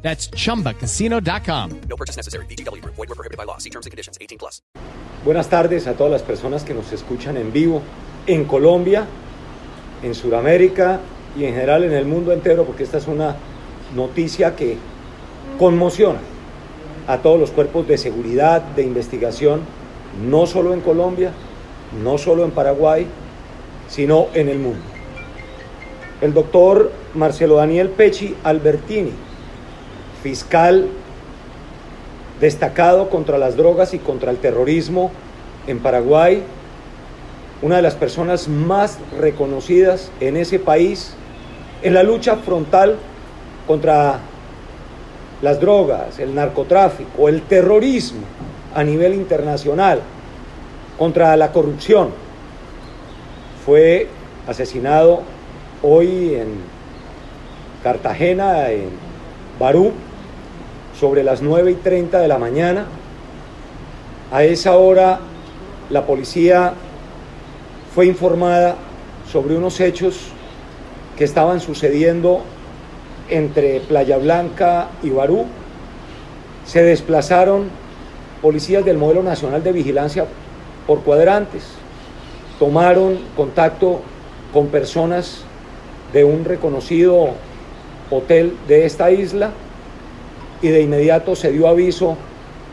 That's chumbacasino.com. No purchase necessary. BGW. Void were prohibited by law. See terms and conditions. 18 plus. Buenas tardes a todas las personas que nos escuchan en vivo en Colombia, en Sudamérica y en general en el mundo entero, porque esta es una noticia que conmociona a todos los cuerpos de seguridad, de investigación, no solo en Colombia, no solo en Paraguay, sino en el mundo. El doctor Marcelo Daniel Pecci Albertini, fiscal destacado contra las drogas y contra el terrorismo en Paraguay, una de las personas más reconocidas en ese país en la lucha frontal contra las drogas, el narcotráfico, el terrorismo a nivel internacional, contra la corrupción. Fue asesinado hoy en Cartagena, en Barú, sobre las 9 y 30 de la mañana. A esa hora la policía fue informada sobre unos hechos que estaban sucediendo entre Playa Blanca y Barú. Se desplazaron policías del Modelo Nacional de Vigilancia por cuadrantes. Tomaron contacto con personas de un reconocido hotel de esta isla y de inmediato se dio aviso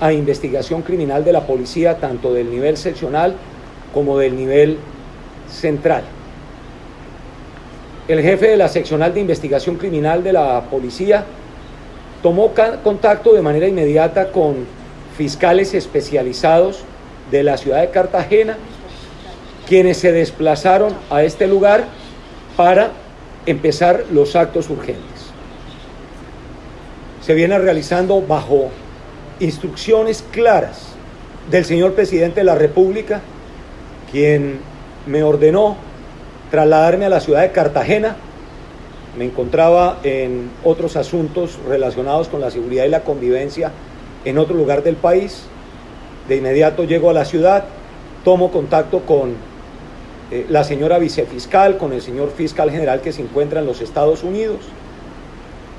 a investigación criminal de la policía, tanto del nivel seccional como del nivel central. El jefe de la seccional de investigación criminal de la policía tomó contacto de manera inmediata con fiscales especializados de la ciudad de Cartagena, quienes se desplazaron a este lugar para empezar los actos urgentes se viene realizando bajo instrucciones claras del señor presidente de la República, quien me ordenó trasladarme a la ciudad de Cartagena. Me encontraba en otros asuntos relacionados con la seguridad y la convivencia en otro lugar del país. De inmediato llego a la ciudad, tomo contacto con eh, la señora vicefiscal, con el señor fiscal general que se encuentra en los Estados Unidos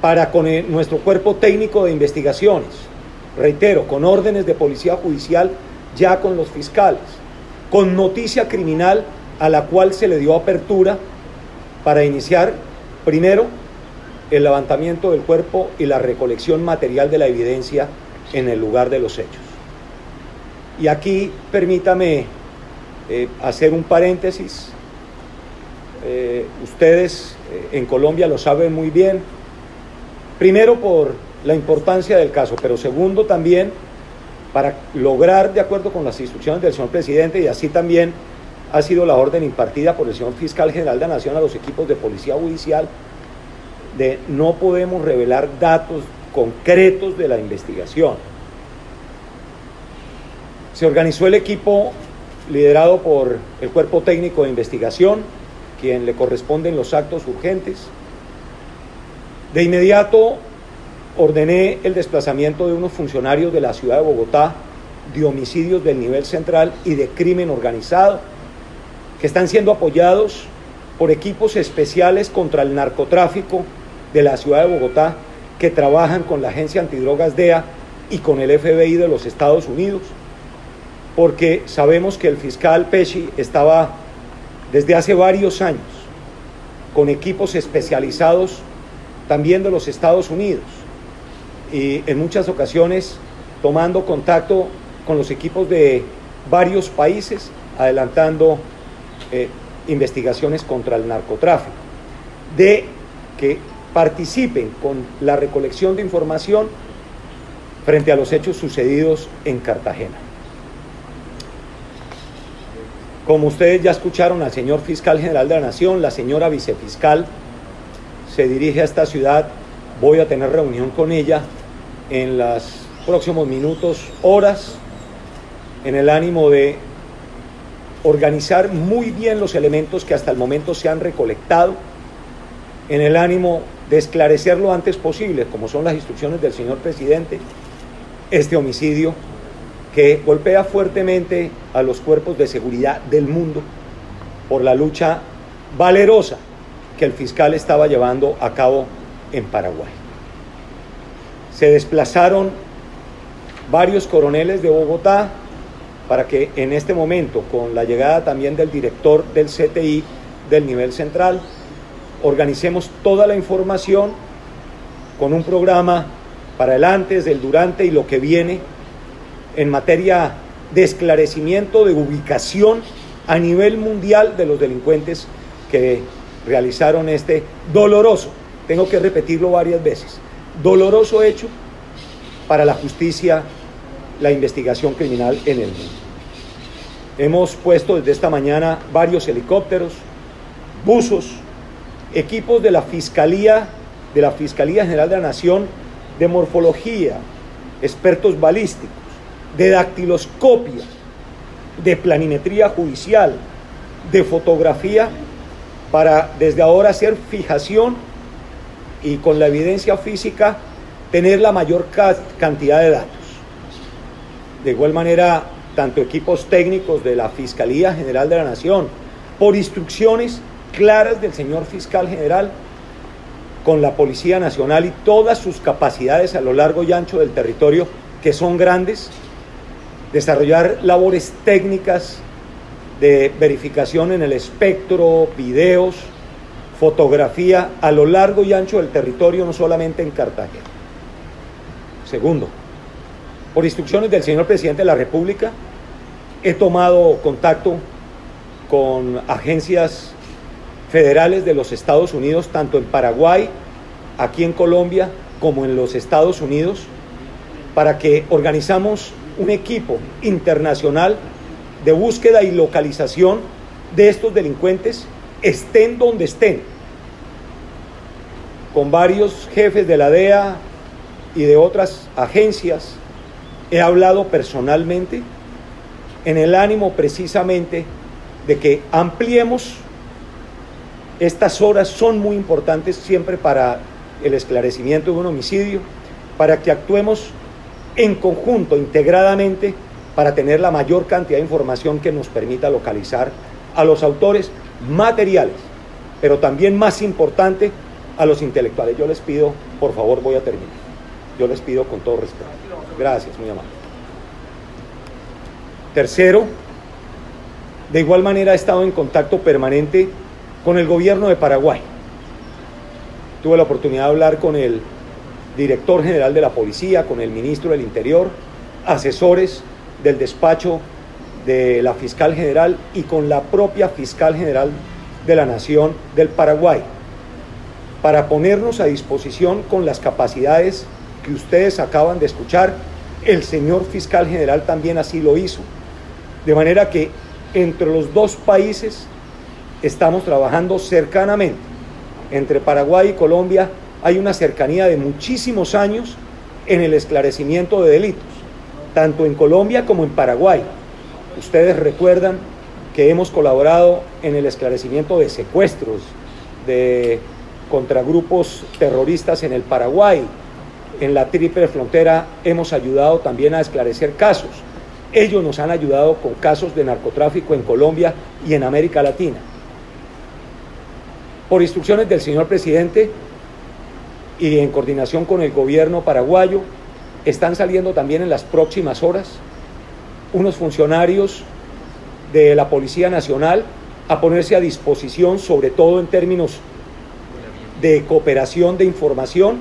para con nuestro cuerpo técnico de investigaciones, reitero, con órdenes de policía judicial ya con los fiscales, con noticia criminal a la cual se le dio apertura para iniciar primero el levantamiento del cuerpo y la recolección material de la evidencia en el lugar de los hechos. Y aquí permítame eh, hacer un paréntesis. Eh, ustedes eh, en Colombia lo saben muy bien, Primero por la importancia del caso, pero segundo también para lograr, de acuerdo con las instrucciones del señor presidente, y así también ha sido la orden impartida por el señor fiscal general de la Nación a los equipos de policía judicial, de no podemos revelar datos concretos de la investigación. Se organizó el equipo liderado por el cuerpo técnico de investigación, quien le corresponden los actos urgentes, de inmediato ordené el desplazamiento de unos funcionarios de la ciudad de Bogotá de homicidios del nivel central y de crimen organizado, que están siendo apoyados por equipos especiales contra el narcotráfico de la ciudad de Bogotá, que trabajan con la agencia antidrogas DEA y con el FBI de los Estados Unidos, porque sabemos que el fiscal Pesci estaba desde hace varios años con equipos especializados también de los Estados Unidos y en muchas ocasiones tomando contacto con los equipos de varios países, adelantando eh, investigaciones contra el narcotráfico, de que participen con la recolección de información frente a los hechos sucedidos en Cartagena. Como ustedes ya escucharon al señor fiscal general de la Nación, la señora vicefiscal se dirige a esta ciudad. Voy a tener reunión con ella en los próximos minutos, horas, en el ánimo de organizar muy bien los elementos que hasta el momento se han recolectado, en el ánimo de esclarecer lo antes posible, como son las instrucciones del señor presidente, este homicidio que golpea fuertemente a los cuerpos de seguridad del mundo por la lucha valerosa que el fiscal estaba llevando a cabo en Paraguay. Se desplazaron varios coroneles de Bogotá para que en este momento, con la llegada también del director del CTI del nivel central, organicemos toda la información con un programa para el antes, el durante y lo que viene en materia de esclarecimiento, de ubicación a nivel mundial de los delincuentes que realizaron este doloroso, tengo que repetirlo varias veces, doloroso hecho para la justicia, la investigación criminal en el mundo. Hemos puesto desde esta mañana varios helicópteros, buzos, equipos de la Fiscalía, de la Fiscalía General de la Nación, de morfología, expertos balísticos, de dactiloscopia, de planimetría judicial, de fotografía, para desde ahora hacer fijación y con la evidencia física tener la mayor cantidad de datos. De igual manera, tanto equipos técnicos de la Fiscalía General de la Nación, por instrucciones claras del señor fiscal general, con la Policía Nacional y todas sus capacidades a lo largo y ancho del territorio, que son grandes, desarrollar labores técnicas de verificación en el espectro, videos, fotografía a lo largo y ancho del territorio, no solamente en Cartagena. Segundo, por instrucciones del señor presidente de la República, he tomado contacto con agencias federales de los Estados Unidos, tanto en Paraguay, aquí en Colombia, como en los Estados Unidos, para que organizamos un equipo internacional de búsqueda y localización de estos delincuentes, estén donde estén, con varios jefes de la DEA y de otras agencias. He hablado personalmente en el ánimo precisamente de que ampliemos estas horas son muy importantes siempre para el esclarecimiento de un homicidio, para que actuemos en conjunto, integradamente, para tener la mayor cantidad de información que nos permita localizar a los autores materiales, pero también más importante, a los intelectuales. Yo les pido, por favor, voy a terminar. Yo les pido con todo respeto. Gracias, muy amable. Tercero, de igual manera he estado en contacto permanente con el gobierno de Paraguay. Tuve la oportunidad de hablar con el director general de la policía, con el ministro del Interior, asesores del despacho de la fiscal general y con la propia fiscal general de la Nación del Paraguay, para ponernos a disposición con las capacidades que ustedes acaban de escuchar. El señor fiscal general también así lo hizo. De manera que entre los dos países estamos trabajando cercanamente. Entre Paraguay y Colombia hay una cercanía de muchísimos años en el esclarecimiento de delitos, tanto en Colombia como en Paraguay. Ustedes recuerdan que hemos colaborado en el esclarecimiento de secuestros, de contragrupos terroristas en el Paraguay. En la triple frontera hemos ayudado también a esclarecer casos. Ellos nos han ayudado con casos de narcotráfico en Colombia y en América Latina. Por instrucciones del señor presidente y en coordinación con el gobierno paraguayo, están saliendo también en las próximas horas unos funcionarios de la Policía Nacional a ponerse a disposición, sobre todo en términos de cooperación de información,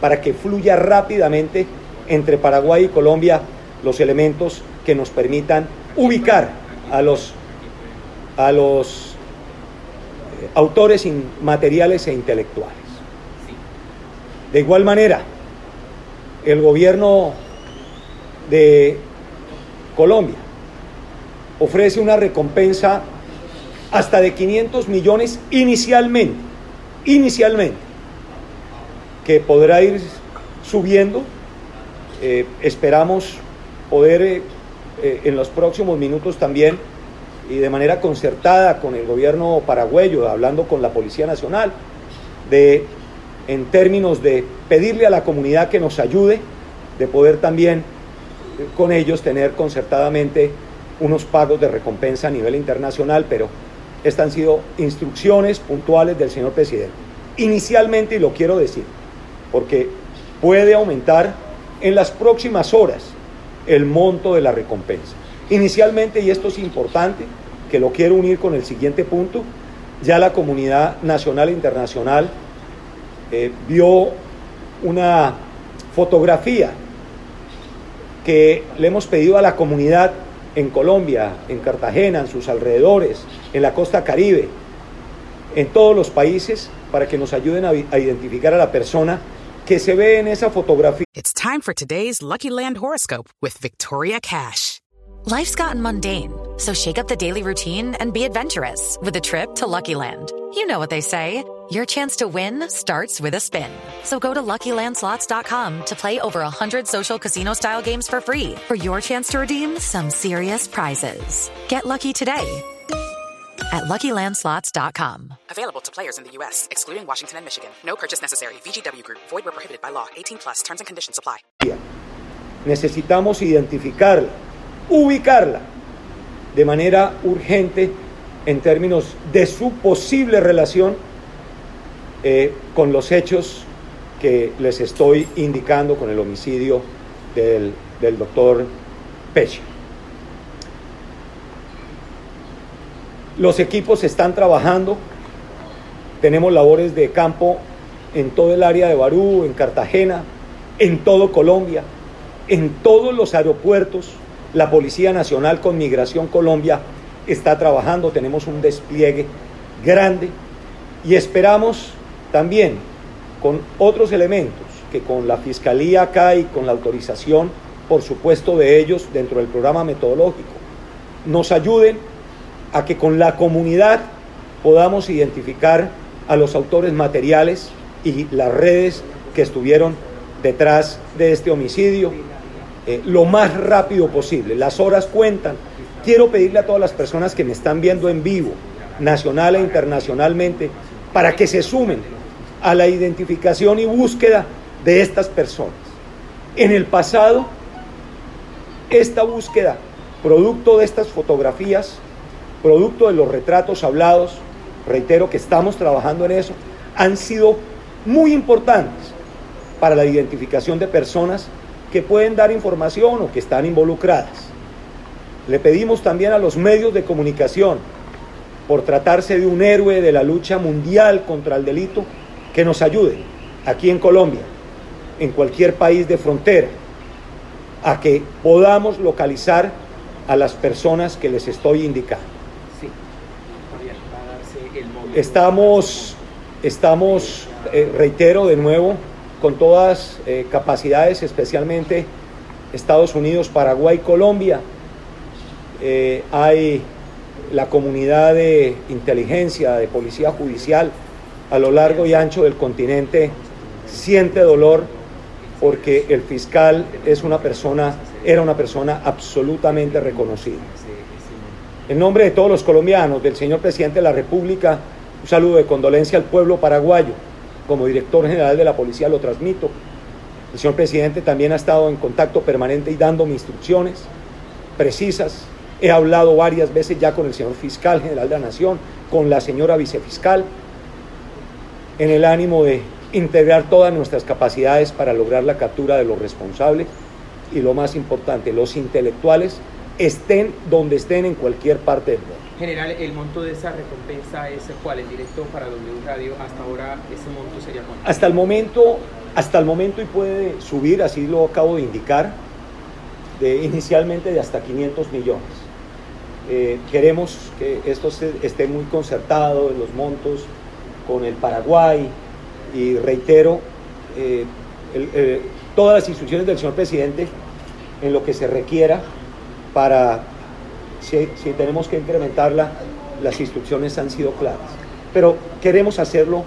para que fluya rápidamente entre Paraguay y Colombia los elementos que nos permitan ubicar a los, a los eh, autores materiales e intelectuales. De igual manera, el gobierno de Colombia ofrece una recompensa hasta de 500 millones inicialmente, inicialmente, que podrá ir subiendo. Eh, esperamos poder eh, eh, en los próximos minutos también y de manera concertada con el gobierno paraguayo, hablando con la Policía Nacional, de en términos de pedirle a la comunidad que nos ayude, de poder también eh, con ellos tener concertadamente unos pagos de recompensa a nivel internacional, pero estas han sido instrucciones puntuales del señor presidente. Inicialmente, y lo quiero decir, porque puede aumentar en las próximas horas el monto de la recompensa. Inicialmente, y esto es importante, que lo quiero unir con el siguiente punto, ya la comunidad nacional e internacional eh, vio una fotografía que le hemos pedido a la comunidad en Colombia, en Cartagena, en sus alrededores, en la costa caribe, en todos los países, para que nos ayuden a, a identificar a la persona que se ve en esa fotografía. It's time for today's Lucky Land horoscope with Victoria Cash. Life's gotten mundane, so shake up the daily routine and be adventurous with a trip to Lucky Land. You know what they say. Your chance to win starts with a spin. So go to LuckyLandSlots.com to play over 100 social casino-style games for free for your chance to redeem some serious prizes. Get lucky today at LuckyLandSlots.com. Available to players in the U.S., excluding Washington and Michigan. No purchase necessary. VGW Group. Void where prohibited by law. 18 plus. Terms and conditions apply. Necesitamos identificarla, ubicarla de manera urgente en términos de su posible relación eh, con los hechos que les estoy indicando con el homicidio del, del doctor Pesci. Los equipos están trabajando, tenemos labores de campo en todo el área de Barú, en Cartagena, en todo Colombia, en todos los aeropuertos. La Policía Nacional con Migración Colombia está trabajando, tenemos un despliegue grande y esperamos también con otros elementos que con la Fiscalía acá y con la autorización, por supuesto, de ellos dentro del programa metodológico, nos ayuden a que con la comunidad podamos identificar a los autores materiales y las redes que estuvieron detrás de este homicidio eh, lo más rápido posible. Las horas cuentan. Quiero pedirle a todas las personas que me están viendo en vivo, nacional e internacionalmente, para que se sumen a la identificación y búsqueda de estas personas. En el pasado, esta búsqueda, producto de estas fotografías, producto de los retratos hablados, reitero que estamos trabajando en eso, han sido muy importantes para la identificación de personas que pueden dar información o que están involucradas. Le pedimos también a los medios de comunicación, por tratarse de un héroe de la lucha mundial contra el delito, que nos ayuden aquí en Colombia, en cualquier país de frontera, a que podamos localizar a las personas que les estoy indicando. Estamos, estamos eh, reitero de nuevo, con todas eh, capacidades, especialmente Estados Unidos, Paraguay, Colombia. Eh, hay la comunidad de inteligencia, de policía judicial a lo largo y ancho del continente siente dolor porque el fiscal es una persona, era una persona absolutamente reconocida. En nombre de todos los colombianos, del señor presidente de la República, un saludo de condolencia al pueblo paraguayo. Como director general de la policía lo transmito. El señor presidente también ha estado en contacto permanente y dándome instrucciones precisas. He hablado varias veces ya con el señor fiscal general de la Nación, con la señora vicefiscal, en el ánimo de integrar todas nuestras capacidades para lograr la captura de los responsables y lo más importante, los intelectuales estén donde estén en cualquier parte del mundo. General, el monto de esa recompensa es cuál, el directo para W Radio, hasta ahora ese monto sería cuánto? Hasta el momento, hasta el momento y puede subir, así lo acabo de indicar, de, inicialmente de hasta 500 millones. Eh, queremos que esto se, esté muy concertado en los montos con el Paraguay y reitero eh, eh, todas las instrucciones del señor presidente en lo que se requiera para, si, si tenemos que incrementarla, las instrucciones han sido claras. Pero queremos hacerlo eh,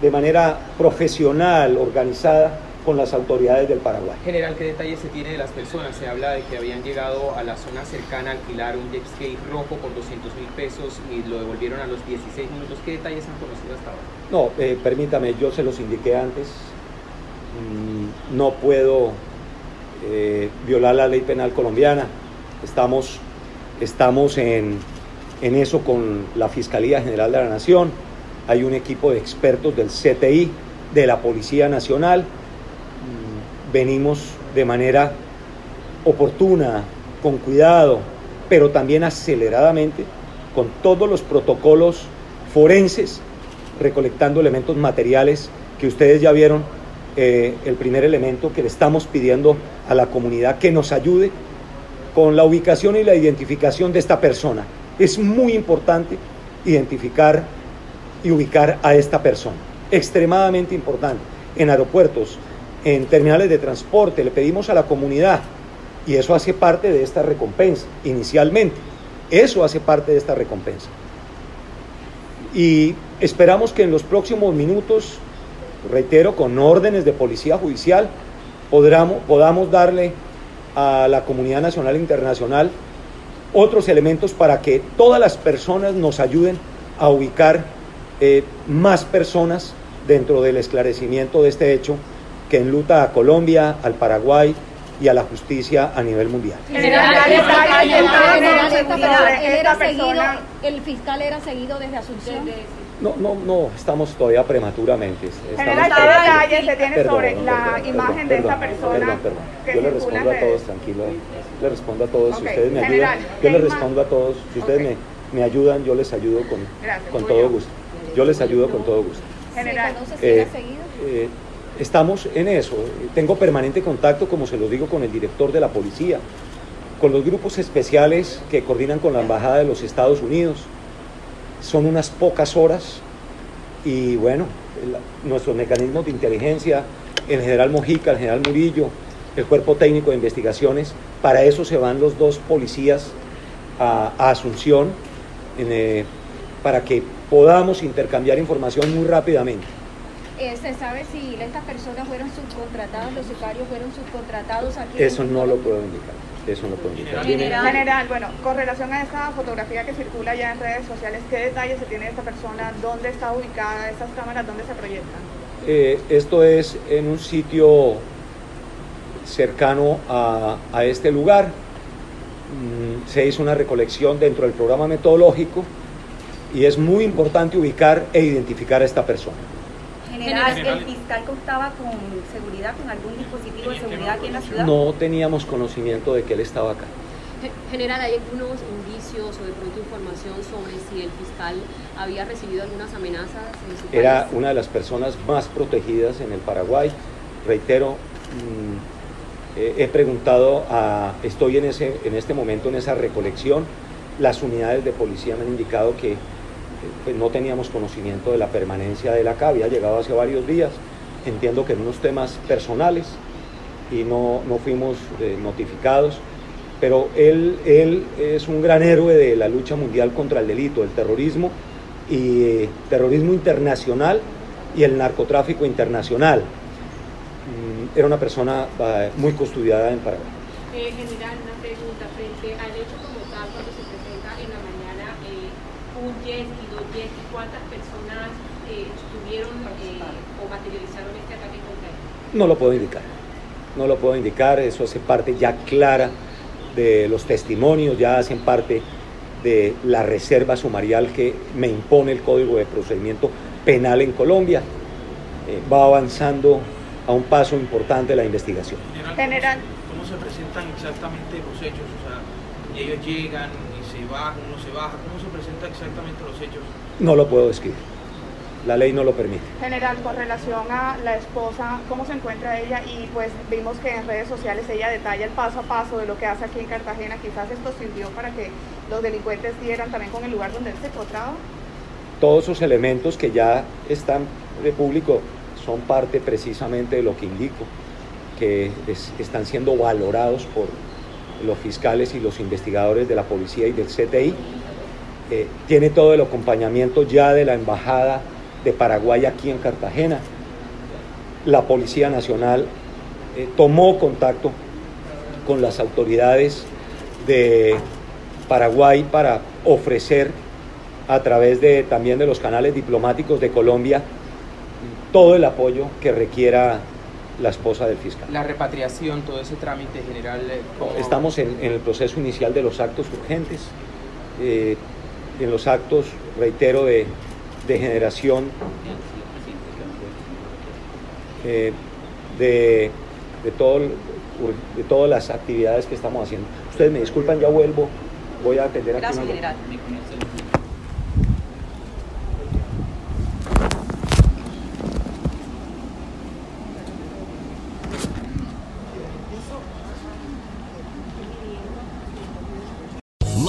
de manera profesional, organizada, con las autoridades del Paraguay. General, ¿qué detalles se tiene de las personas? Se habla de que habían llegado a la zona cercana a alquilar un jet ski rojo por 200 mil pesos y lo devolvieron a los 16 minutos. ¿Qué detalles han conocido hasta ahora? No, eh, permítame, yo se los indiqué antes. Mm, no puedo eh, violar la ley penal colombiana. Estamos, estamos en, en eso con la Fiscalía General de la Nación. Hay un equipo de expertos del CTI, de la Policía Nacional. Venimos de manera oportuna, con cuidado, pero también aceleradamente, con todos los protocolos forenses, recolectando elementos materiales que ustedes ya vieron. eh, el primer elemento que le estamos pidiendo a la comunidad que nos ayude con la ubicación y la identificación de esta persona. Es muy importante identificar y ubicar a esta persona. Extremadamente importante. En aeropuertos, en terminales de transporte, le pedimos a la comunidad y eso hace parte de esta recompensa, inicialmente. Eso hace parte de esta recompensa. Y esperamos que en los próximos minutos, reitero, con órdenes de policía judicial, podamos, podamos darle a la comunidad nacional e internacional otros elementos para que todas las personas nos ayuden a ubicar eh, más personas dentro del esclarecimiento de este hecho que enluta a Colombia, al Paraguay y a la justicia a nivel mundial. General, el fiscal era seguido desde Asunción. No, no, no, estamos todavía prematuramente. Estamos General, ¿qué detalles se tiene Perdón, sobre perdón, la perdón, imagen de esta perdón, persona Perdón, perdón. que Yo le respondo a todos, tranquilo. Le respondo a todos. Si ustedes me general, ayudan, yo ¿qué les ima- respondo a todos. Si ustedes me, me ayudan, yo les ayudo con, Gracias, con Julio. todo gusto. Yo les ayudo con todo gusto. General. ¿Se conoce si Eh, eh, estamos en eso. Tengo permanente contacto, como se lo digo, con el director de la policía, con los grupos especiales que coordinan con la Embajada de los Estados Unidos. Son unas pocas horas y bueno, nuestros mecanismos de inteligencia, el general Mojica, el general Murillo, el cuerpo técnico de investigaciones, para eso se van los dos policías a, Asunción, eh, para que podamos intercambiar información muy rápidamente. Eh, ¿Se sabe si estas personas fueron subcontratadas, los sicarios fueron subcontratados aquí? en Eso no lo puedo indicar. Eso no lo puedo indicar. General. General, bueno, con relación a esta fotografía que circula ya en redes sociales, ¿qué detalles se tiene de esta persona? ¿Dónde está ubicada? ¿Estas cámaras dónde se proyectan? Eh, esto es en un sitio cercano a, a este lugar. Mm, se hizo una recolección dentro del programa metodológico y es muy importante ubicar e identificar a esta persona. General, ¿el fiscal contaba con seguridad, con algún dispositivo de seguridad aquí en la ciudad? No teníamos conocimiento de que él estaba acá. Ge- General, ¿hay algunos indicios o de pronto información sobre si el fiscal había recibido algunas amenazas en su Era país? una de las personas más protegidas en el Paraguay. Reitero, mm, eh, he preguntado, a, estoy en, ese, en este momento en esa recolección. Las unidades de policía me han indicado que pues, no teníamos conocimiento de la permanencia de él acá, había llegado hace varios días. Entiendo que en unos temas personales y no, no fuimos eh, notificados. Pero él, él es un gran héroe de la lucha mundial contra el delito, el terrorismo y eh, terrorismo internacional y el narcotráfico internacional. Mm, Era una persona eh, muy custodiada en Paraguay. General, una pregunta frente al hecho como tal, cuando se presenta en la mañana eh, un y dos jets, ¿cuántas personas eh, estuvieron eh, o materializaron este ataque contra él? No lo puedo indicar. No lo puedo indicar, eso hace parte ya clara de los testimonios, ya hacen parte de la reserva sumarial que me impone el Código de Procedimiento Penal en Colombia. Eh, va avanzando a un paso importante la investigación. General. ¿Cómo se presentan exactamente los hechos? O sea, ellos llegan bajan, uno se baja. ¿Cómo se presentan exactamente los hechos? No lo puedo describir. La ley no lo permite. General, con relación a la esposa, ¿cómo se encuentra ella? Y pues vimos que en redes sociales ella detalla el paso a paso de lo que hace aquí en Cartagena. Quizás esto sirvió para que los delincuentes dieran también con el lugar donde él se encontraba. Todos esos elementos que ya están de público son parte precisamente de lo que indico, que es- están siendo valorados por los fiscales y los investigadores de la policía y del CTI. Eh, tiene todo el acompañamiento ya de la Embajada de Paraguay aquí en Cartagena. la Policía Nacional eh, tomó contacto con las autoridades de Paraguay para ofrecer a través de también de los canales diplomáticos de Colombia todo el apoyo que requiera la esposa del fiscal. La repatriación, todo ese trámite general. eh, ¿cómo- Estamos en, en el proceso inicial de los actos urgentes, eh, en los actos, reitero, de, de generación eh, de, de, todo, de todas las actividades que estamos haciendo. Ustedes me disculpan, ya vuelvo, voy a atender aquí. Gracias, general.